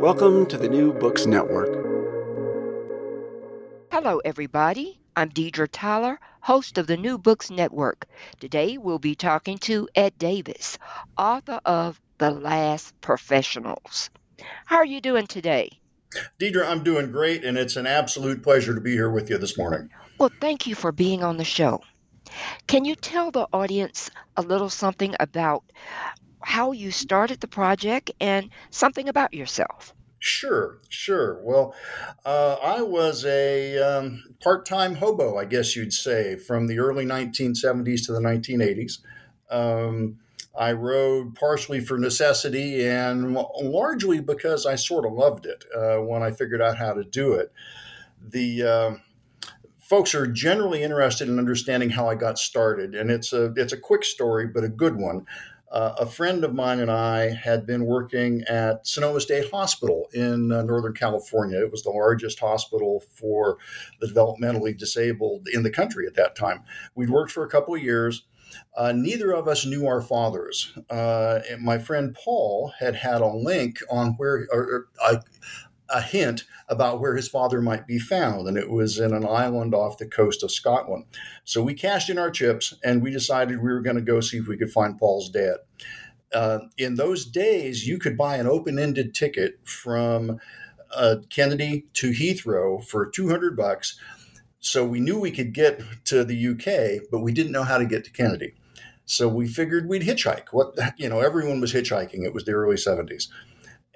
Welcome to the New Books Network. Hello, everybody. I'm Deidre Tyler, host of the New Books Network. Today we'll be talking to Ed Davis, author of The Last Professionals. How are you doing today? Deidre, I'm doing great, and it's an absolute pleasure to be here with you this morning. Well, thank you for being on the show. Can you tell the audience a little something about how you started the project and something about yourself. Sure, sure. Well, uh, I was a um, part time hobo, I guess you'd say, from the early 1970s to the 1980s. Um, I rode partially for necessity and largely because I sort of loved it uh, when I figured out how to do it. The uh, folks are generally interested in understanding how I got started, and it's a it's a quick story, but a good one. Uh, a friend of mine and I had been working at Sonoma State Hospital in uh, Northern California. It was the largest hospital for the developmentally disabled in the country at that time. We'd worked for a couple of years. Uh, neither of us knew our fathers. Uh, my friend Paul had had a link on where, or, or a hint about where his father might be found, and it was in an island off the coast of Scotland. So we cashed in our chips and we decided we were going to go see if we could find Paul's dad. Uh, in those days, you could buy an open ended ticket from uh, Kennedy to Heathrow for 200 bucks. So we knew we could get to the UK, but we didn't know how to get to Kennedy. So we figured we'd hitchhike. What you know, everyone was hitchhiking. It was the early 70s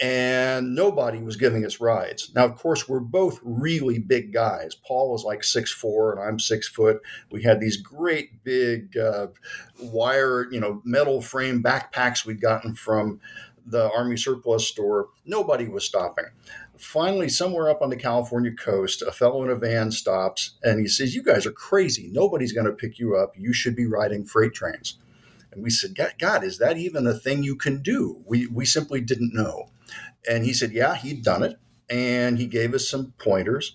and nobody was giving us rides. Now, of course, we're both really big guys. Paul was like six four, and I'm six foot. We had these great big uh, wire, you know, metal frame backpacks we'd gotten from the Army surplus store. Nobody was stopping. Finally, somewhere up on the California coast, a fellow in a van stops and he says, You guys are crazy. Nobody's going to pick you up. You should be riding freight trains. And we said, God, God, is that even a thing you can do? We, we simply didn't know. And he said, yeah, he'd done it. And he gave us some pointers.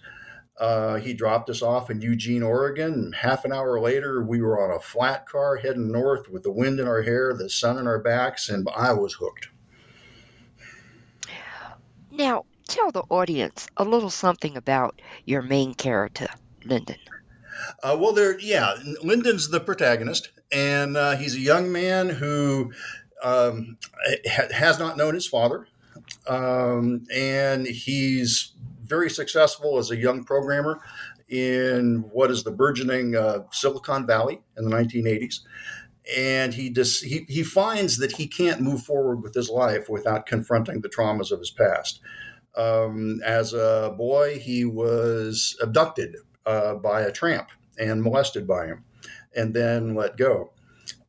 Uh, he dropped us off in Eugene, Oregon. Half an hour later, we were on a flat car heading north with the wind in our hair, the sun in our backs, and I was hooked. Now, tell the audience a little something about your main character, Lyndon. Uh, well, there, yeah, Lyndon's the protagonist, and uh, he's a young man who um, has not known his father um, and he's very successful as a young programmer in what is the burgeoning uh, Silicon Valley in the 1980s. And he, just, he, he finds that he can't move forward with his life without confronting the traumas of his past. Um, as a boy, he was abducted uh, by a tramp and molested by him and then let go.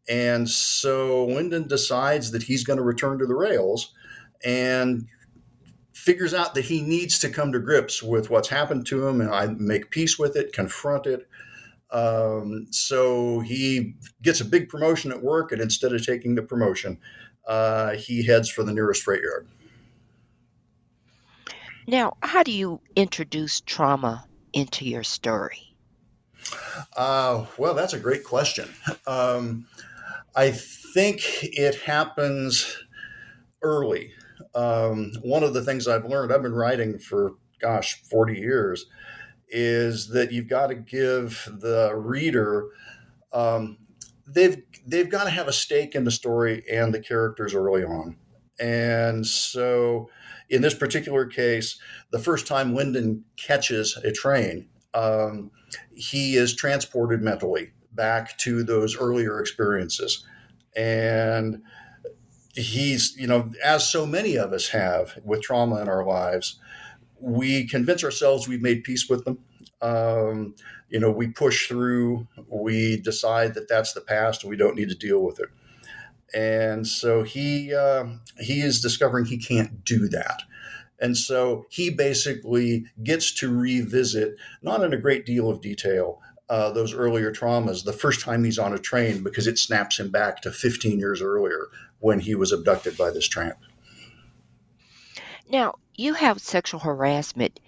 And so Lyndon decides that he's going to return to the rails and figures out that he needs to come to grips with what's happened to him and I make peace with it, confront it. Um, so he gets a big promotion at work, and instead of taking the promotion, uh, he heads for the nearest freight yard. Now, how do you introduce trauma into your story? Uh, well, that's a great question. Um, I think it happens early. Um, one of the things I've learned, I've been writing for, gosh, 40 years, is that you've got to give the reader, um, they've, they've got to have a stake in the story and the characters early on. And so in this particular case, the first time Lyndon catches a train, um, he is transported mentally back to those earlier experiences. And he's, you know, as so many of us have with trauma in our lives, we convince ourselves we've made peace with them. Um, you know, we push through, we decide that that's the past and we don't need to deal with it. And so he uh, he is discovering he can't do that. And so he basically gets to revisit, not in a great deal of detail, uh, those earlier traumas the first time he's on a train because it snaps him back to 15 years earlier when he was abducted by this tramp. Now, you have sexual harassment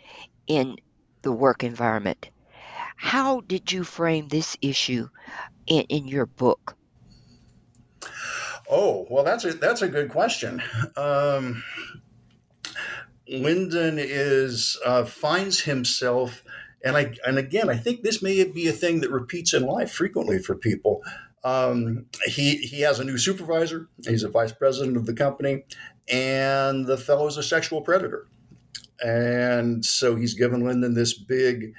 in the work environment. How did you frame this issue in, in your book? Oh, well, that's a that's a good question. Um, Lyndon is uh, finds himself, and I and again, I think this may be a thing that repeats in life frequently for people. Um, he he has a new supervisor. He's a vice president of the company, and the fellow is a sexual predator. And so he's given Lyndon this big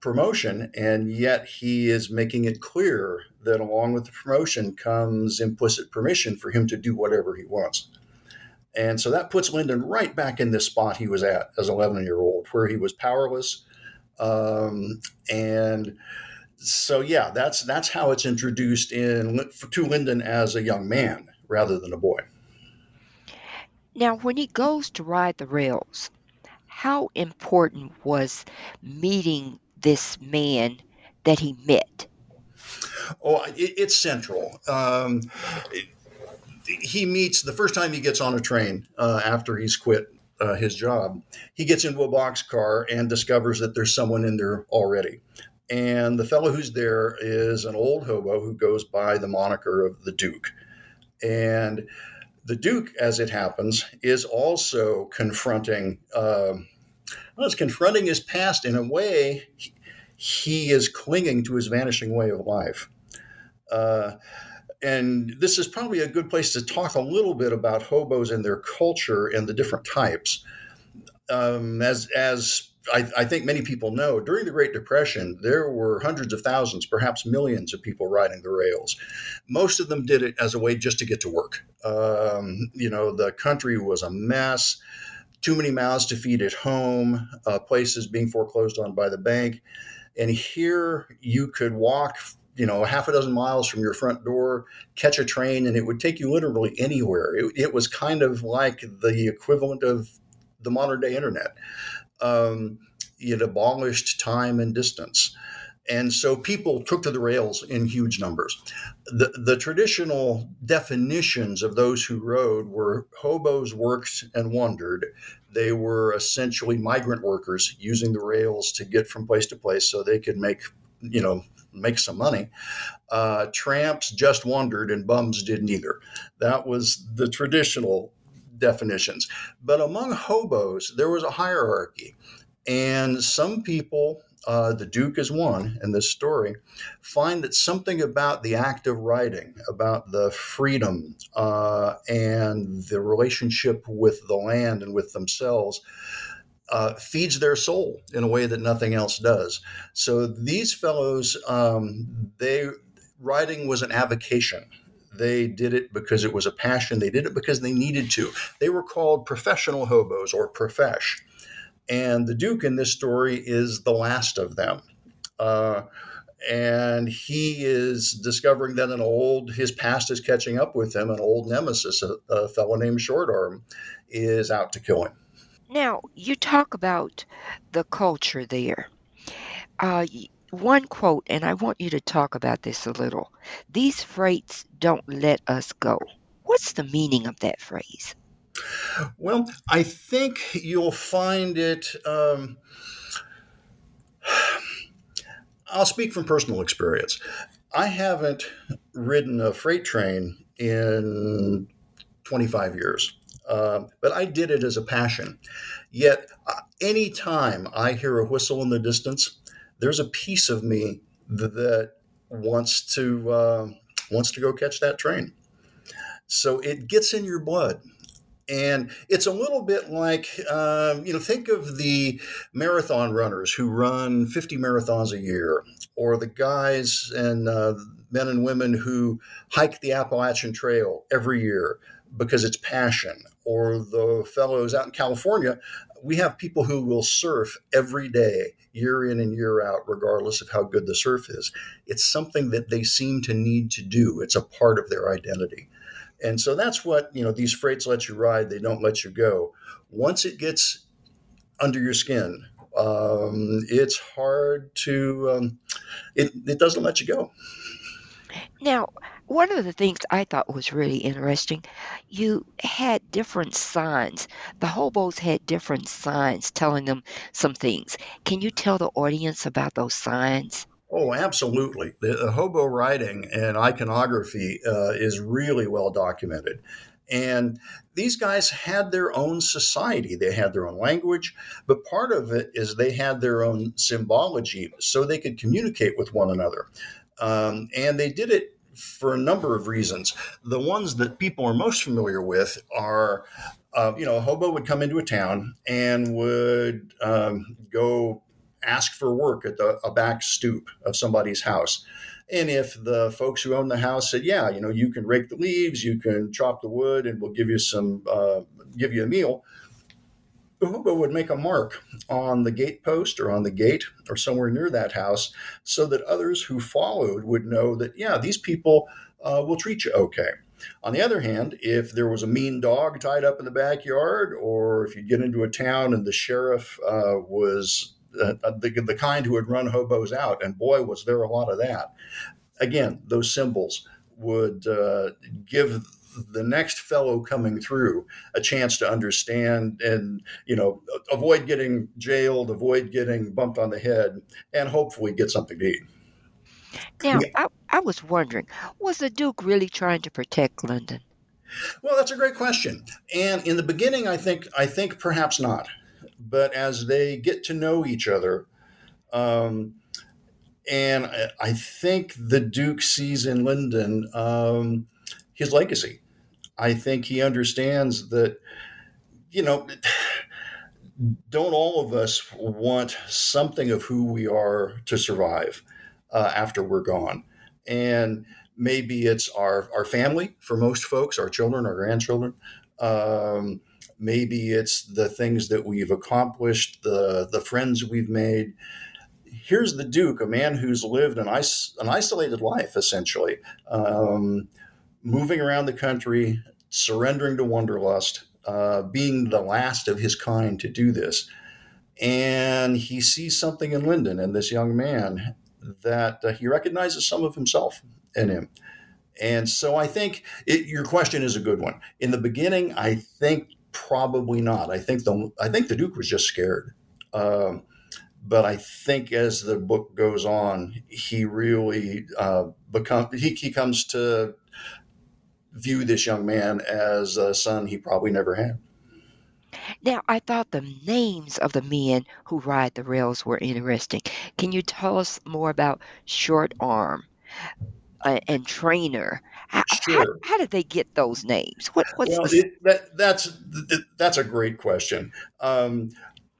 promotion, and yet he is making it clear that along with the promotion comes implicit permission for him to do whatever he wants. And so that puts Lyndon right back in this spot he was at as 11 year old, where he was powerless. Um, and so, yeah, that's that's how it's introduced in to Lyndon as a young man rather than a boy. Now, when he goes to ride the rails, how important was meeting this man that he met? Oh, it, it's central. Um, it, he meets the first time he gets on a train uh, after he's quit uh, his job. He gets into a boxcar and discovers that there's someone in there already. And the fellow who's there is an old hobo who goes by the moniker of the Duke. And the Duke, as it happens, is also confronting. Uh, well, it's confronting his past in a way. He is clinging to his vanishing way of life. Uh, and this is probably a good place to talk a little bit about hobos and their culture and the different types. Um, as as I, I, think many people know, during the Great Depression, there were hundreds of thousands, perhaps millions of people riding the rails. Most of them did it as a way just to get to work. Um, you know, the country was a mess, too many mouths to feed at home, uh, places being foreclosed on by the bank. And here you could walk you know, half a dozen miles from your front door, catch a train, and it would take you literally anywhere. It, it was kind of like the equivalent of the modern day internet. Um, it abolished time and distance. And so people took to the rails in huge numbers. The, the traditional definitions of those who rode were hobos worked and wandered. They were essentially migrant workers using the rails to get from place to place so they could make, you know, make some money. Uh, tramps just wandered and bums didn't either. That was the traditional definitions. But among hobos, there was a hierarchy. And some people, uh, the Duke is one in this story, find that something about the act of writing, about the freedom uh, and the relationship with the land and with themselves, uh, feeds their soul in a way that nothing else does. So these fellows, um, they writing was an avocation. They did it because it was a passion. They did it because they needed to. They were called professional hobos or profesh. And the Duke in this story is the last of them. Uh, and he is discovering that an old his past is catching up with him. An old nemesis, a, a fellow named Shortarm, is out to kill him. Now, you talk about the culture there. Uh, one quote, and I want you to talk about this a little. These freights don't let us go. What's the meaning of that phrase? Well, I think you'll find it. Um, I'll speak from personal experience. I haven't ridden a freight train in 25 years, uh, but I did it as a passion. Yet, uh, anytime I hear a whistle in the distance, there's a piece of me that, wants to uh, wants to go catch that train. So it gets in your blood. And it's a little bit like, um, you know, think of the marathon runners who run 50 marathons a year, or the guys and uh, men and women who hike the Appalachian Trail every year because it's passion, or the fellows out in California. We have people who will surf every day, year in and year out, regardless of how good the surf is. It's something that they seem to need to do, it's a part of their identity. And so that's what, you know, these freights let you ride, they don't let you go. Once it gets under your skin, um, it's hard to, um, it, it doesn't let you go. Now, one of the things I thought was really interesting, you had different signs. The hobos had different signs telling them some things. Can you tell the audience about those signs? Oh, absolutely. The, the hobo writing and iconography uh, is really well documented. And these guys had their own society. They had their own language, but part of it is they had their own symbology so they could communicate with one another. Um, and they did it for a number of reasons. The ones that people are most familiar with are, uh, you know, a hobo would come into a town and would um, go ask for work at the a back stoop of somebody's house. And if the folks who own the house said, "Yeah, you know, you can rake the leaves, you can chop the wood, and we'll give you some, uh, give you a meal," hobo would make a mark on the gatepost or on the gate or somewhere near that house, so that others who followed would know that, yeah, these people uh, will treat you okay. On the other hand, if there was a mean dog tied up in the backyard, or if you get into a town and the sheriff uh, was uh, the, the kind who would run hobos out, and boy, was there a lot of that. Again, those symbols would uh, give the next fellow coming through a chance to understand and you know avoid getting jailed avoid getting bumped on the head and hopefully get something to eat. Now I, I was wondering was the duke really trying to protect Lyndon? Well that's a great question. And in the beginning i think i think perhaps not. But as they get to know each other, um, and I, I, think the Duke sees in Lyndon um, his legacy. I think he understands that, you know, don't all of us want something of who we are to survive uh, after we're gone? And maybe it's our, our family for most folks, our children, our grandchildren. Um, maybe it's the things that we've accomplished, the the friends we've made. Here's the Duke, a man who's lived an, is- an isolated life, essentially, um, moving around the country, surrendering to wanderlust, uh, being the last of his kind to do this. And he sees something in Lyndon and this young man that uh, he recognizes some of himself in him. And so I think it, your question is a good one. In the beginning, I think Probably not. I think the I think the Duke was just scared. Um, but I think as the book goes on, he really uh, he, he comes to view this young man as a son he probably never had. Now, I thought the names of the men who ride the rails were interesting. Can you tell us more about Short Arm uh, and Trainer how, sure. how, how, did they get those names? What, what's well, the... it, that, that's that's a great question. Um,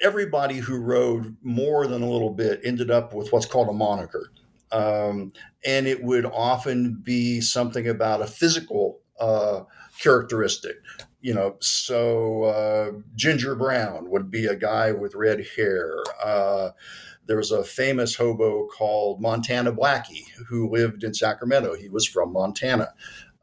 everybody who rode more than a little bit ended up with what's called a moniker, um, and it would often be something about a physical uh, characteristic. You know, so uh, Ginger Brown would be a guy with red hair. Uh, there was a famous hobo called Montana Blackie who lived in Sacramento. He was from Montana.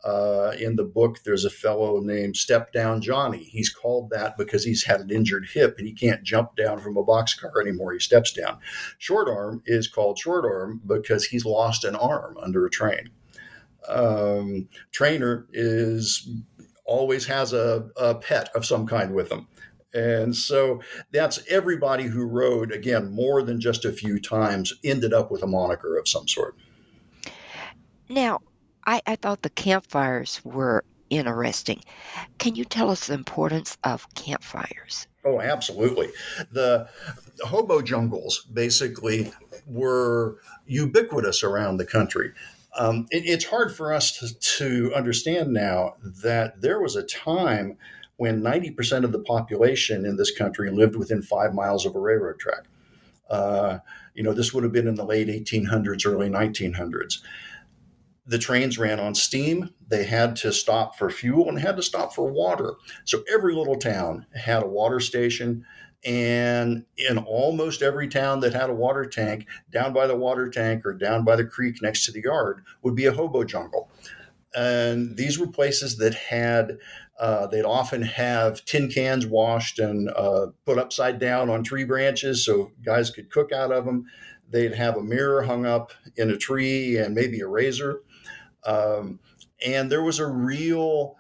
Uh, in the book, there's a fellow named Step Down Johnny. He's called that because he's had an injured hip and he can't jump down from a boxcar anymore. He steps down. Short Arm is called Short Arm because he's lost an arm under a train. Um, trainer is always has a, a pet of some kind with them. And so that's everybody who rode, again, more than just a few times, ended up with a moniker of some sort. Now, I, I thought the campfires were interesting. Can you tell us the importance of campfires? Oh, absolutely. The hobo jungles basically were ubiquitous around the country. Um, it, it's hard for us to, to understand now that there was a time when 90% of the population in this country lived within five miles of a railroad track. Uh, you know, this would have been in the late 1800s, early 1900s. The trains ran on steam. They had to stop for fuel and had to stop for water. So every little town had a water station. And in almost every town that had a water tank, down by the water tank or down by the creek next to the yard would be a hobo jungle. And these were places that had, uh, they'd often have tin cans washed and uh, put upside down on tree branches so guys could cook out of them. They'd have a mirror hung up in a tree and maybe a razor. Um, and there was a real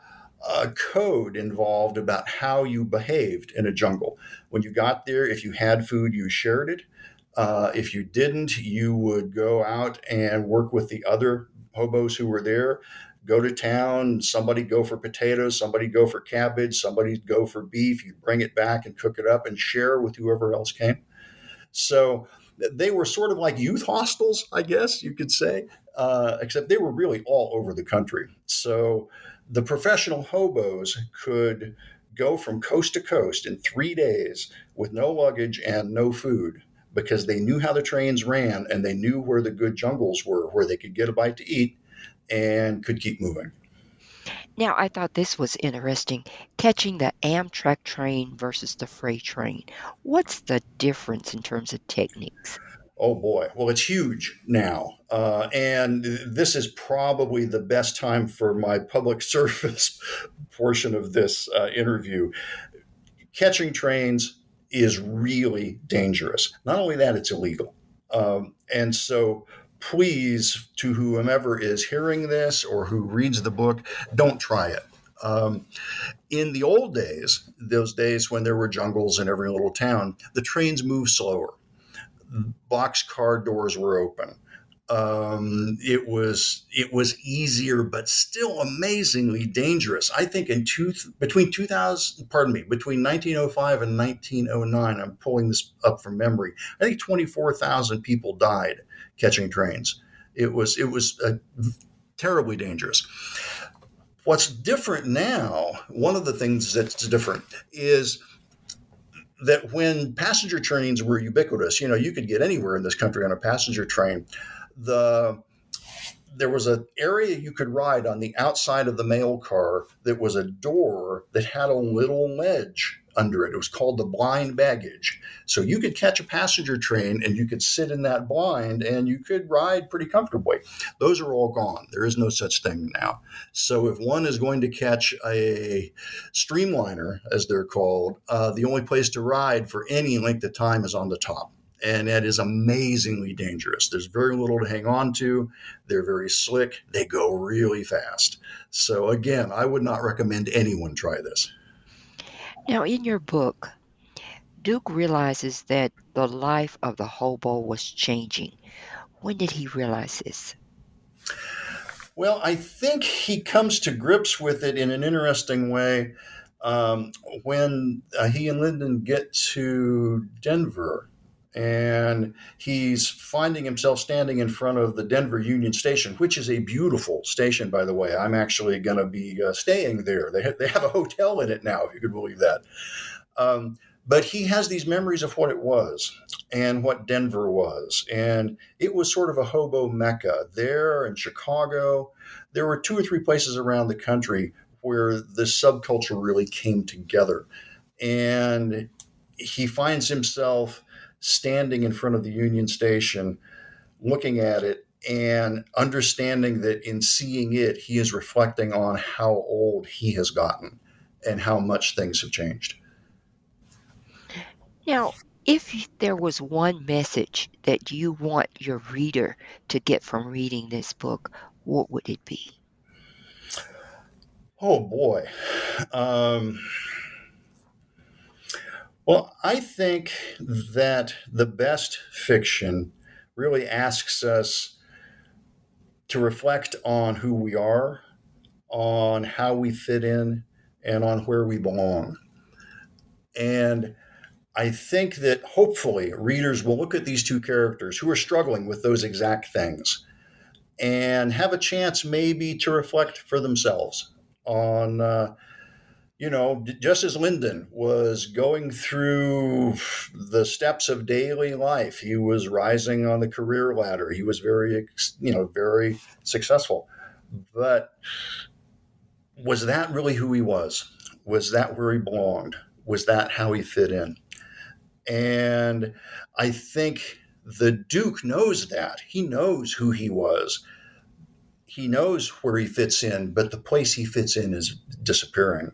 uh, code involved about how you behaved in a jungle. When you got there, if you had food, you shared it. Uh, if you didn't, you would go out and work with the other hobos who were there. Go to town, somebody go for potatoes, somebody go for cabbage, somebody go for beef. You bring it back and cook it up and share with whoever else came. So they were sort of like youth hostels, I guess you could say, uh, except they were really all over the country. So the professional hobos could go from coast to coast in three days with no luggage and no food because they knew how the trains ran and they knew where the good jungles were, where they could get a bite to eat and could keep moving. Now, I thought this was interesting catching the Amtrak train versus the freight train. What's the difference in terms of techniques? Oh boy. Well, it's huge now. Uh, and this is probably the best time for my public service portion of this uh, interview. Catching trains is really dangerous. Not only that, it's illegal. Um, and so, please, to whomever is hearing this or who reads the book, don't try it. Um, in the old days, those days when there were jungles in every little town, the trains moved slower box car doors were open. Um, it was it was easier, but still amazingly dangerous. I think in two between 2000, pardon me, between 1905 and 1909, I'm pulling this up from memory. I think 24,000 people died catching trains. It was it was uh, terribly dangerous. What's different now? One of the things that's different is that when passenger trains were ubiquitous, you know, you could get anywhere in this country on a passenger train. The there was an area you could ride on the outside of the mail car that was a door that had a little ledge under it. It was called the blind baggage. So you could catch a passenger train and you could sit in that blind and you could ride pretty comfortably. Those are all gone. There is no such thing now. So if one is going to catch a streamliner, as they're called, uh, the only place to ride for any length of time is on the top and that is amazingly dangerous. There's very little to hang on to. They're very slick. They go really fast. So again, I would not recommend anyone try this. Now, in your book, Duke realizes that the life of the hobo was changing. When did he realize this? Well, I think he comes to grips with it in an interesting way um, when uh, he and Lyndon get to Denver and he's finding himself standing in front of the Denver Union Station, which is a beautiful station, by the way. I'm actually going to be uh, staying there. They have, they have a hotel in it now, if you could believe that. Um, but he has these memories of what it was and what Denver was. And it was sort of a hobo mecca. There in Chicago, there were two or three places around the country where the subculture really came together. And he finds himself standing in front of the Union Station, looking at it and understanding that in seeing it, he is reflecting on how old he has gotten and how much things have changed. Now, if there was one message that you want your reader to get from reading this book, what would it be? Oh boy. Um, well, I think that the best fiction really asks us to reflect on who we are, on how we fit in, and on where we belong. And I think that hopefully readers will look at these two characters who are struggling with those exact things and have a chance maybe to reflect for themselves on, uh, you know, just as Lyndon was going through the steps of daily life, he was rising on the career ladder. He was very, you know, very successful. But was that really who he was? Was that where he belonged? Was that how he fit in? And I think the Duke knows that. He knows who he was. He knows where he fits in, but the place he fits in is disappearing.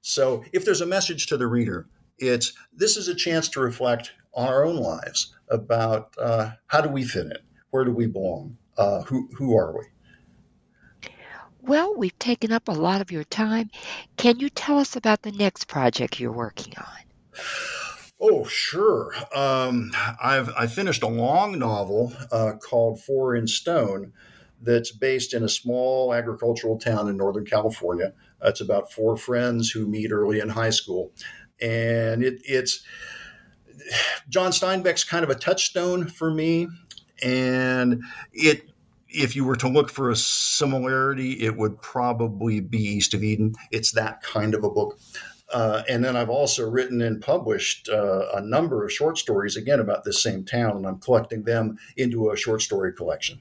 So if there's a message to the reader, it's this is a chance to reflect on our own lives about uh, how do we fit in? Where do we belong? Uh, who, who are we? Well, we've taken up a lot of your time. Can you tell us about the next project you're working on? Oh, sure. Um, I've I finished a long novel uh, called Four in Stone that's based in a small agricultural town in Northern California. It's about four friends who meet early in high school, and it, it's John Steinbeck's kind of a touchstone for me, and it if you were to look for a similarity, it would probably be East of Eden. It's that kind of a book. Uh, and then I've also written and published uh, a number of short stories, again, about this same town, and I'm collecting them into a short story collection.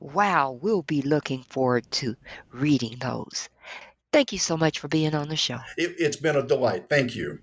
Wow, we'll be looking forward to reading those. Thank you so much for being on the show. It, it's been a delight. Thank you.